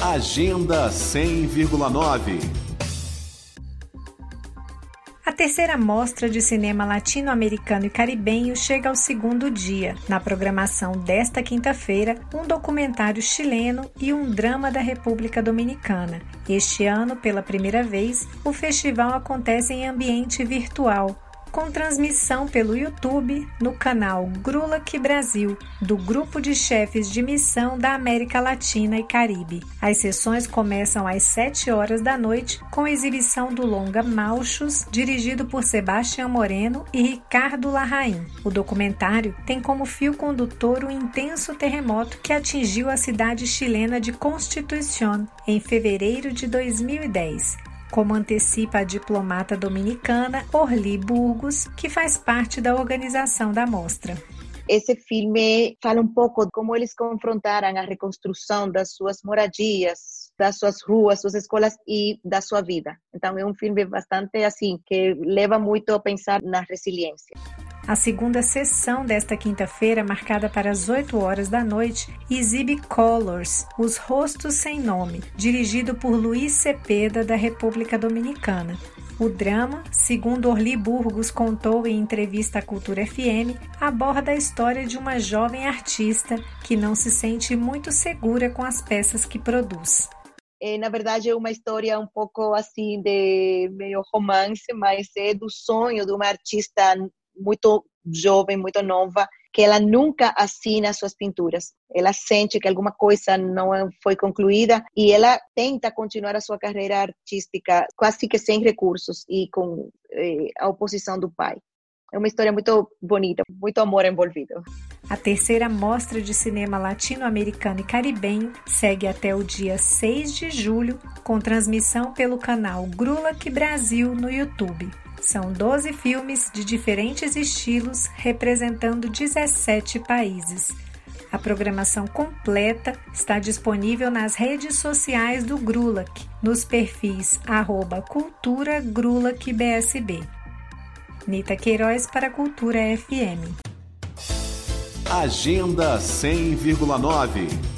Agenda 100,9 a terceira mostra de cinema latino-americano e caribenho chega ao segundo dia. Na programação desta quinta-feira, um documentário chileno e um drama da República Dominicana. Este ano, pela primeira vez, o festival acontece em ambiente virtual, com transmissão pelo YouTube no canal Grulac Brasil, do Grupo de Chefes de Missão da América Latina e Caribe. As sessões começam às 7 horas da noite, com exibição do longa Mauchos, dirigido por Sebastião Moreno e Ricardo Larraín. O documentário tem como fio condutor o intenso terremoto que atingiu a cidade chilena de Constituição em fevereiro de 2010 como antecipa a diplomata dominicana Orly Burgos, que faz parte da organização da mostra. Esse filme fala um pouco de como eles confrontaram a reconstrução das suas moradias, das suas ruas, suas escolas e da sua vida. Então é um filme bastante assim que leva muito a pensar na resiliência. A segunda sessão desta quinta-feira, marcada para as 8 horas da noite, exibe Colors, Os Rostos Sem Nome, dirigido por Luiz Cepeda, da República Dominicana. O drama, segundo Orli Burgos contou em entrevista à Cultura FM, aborda a história de uma jovem artista que não se sente muito segura com as peças que produz. É, na verdade, é uma história um pouco assim de meio romance, mas é do sonho de uma artista muito jovem, muito nova, que ela nunca assina suas pinturas. Ela sente que alguma coisa não foi concluída e ela tenta continuar a sua carreira artística quase que sem recursos e com eh, a oposição do pai. É uma história muito bonita, muito amor envolvido. A terceira mostra de cinema latino-americano e caribenho segue até o dia 6 de julho, com transmissão pelo canal Grulac Brasil no YouTube. São 12 filmes de diferentes estilos representando 17 países. A programação completa está disponível nas redes sociais do Grulac, nos perfis arroba cultura BSB. Nita Queiroz para Cultura FM. Agenda 100,9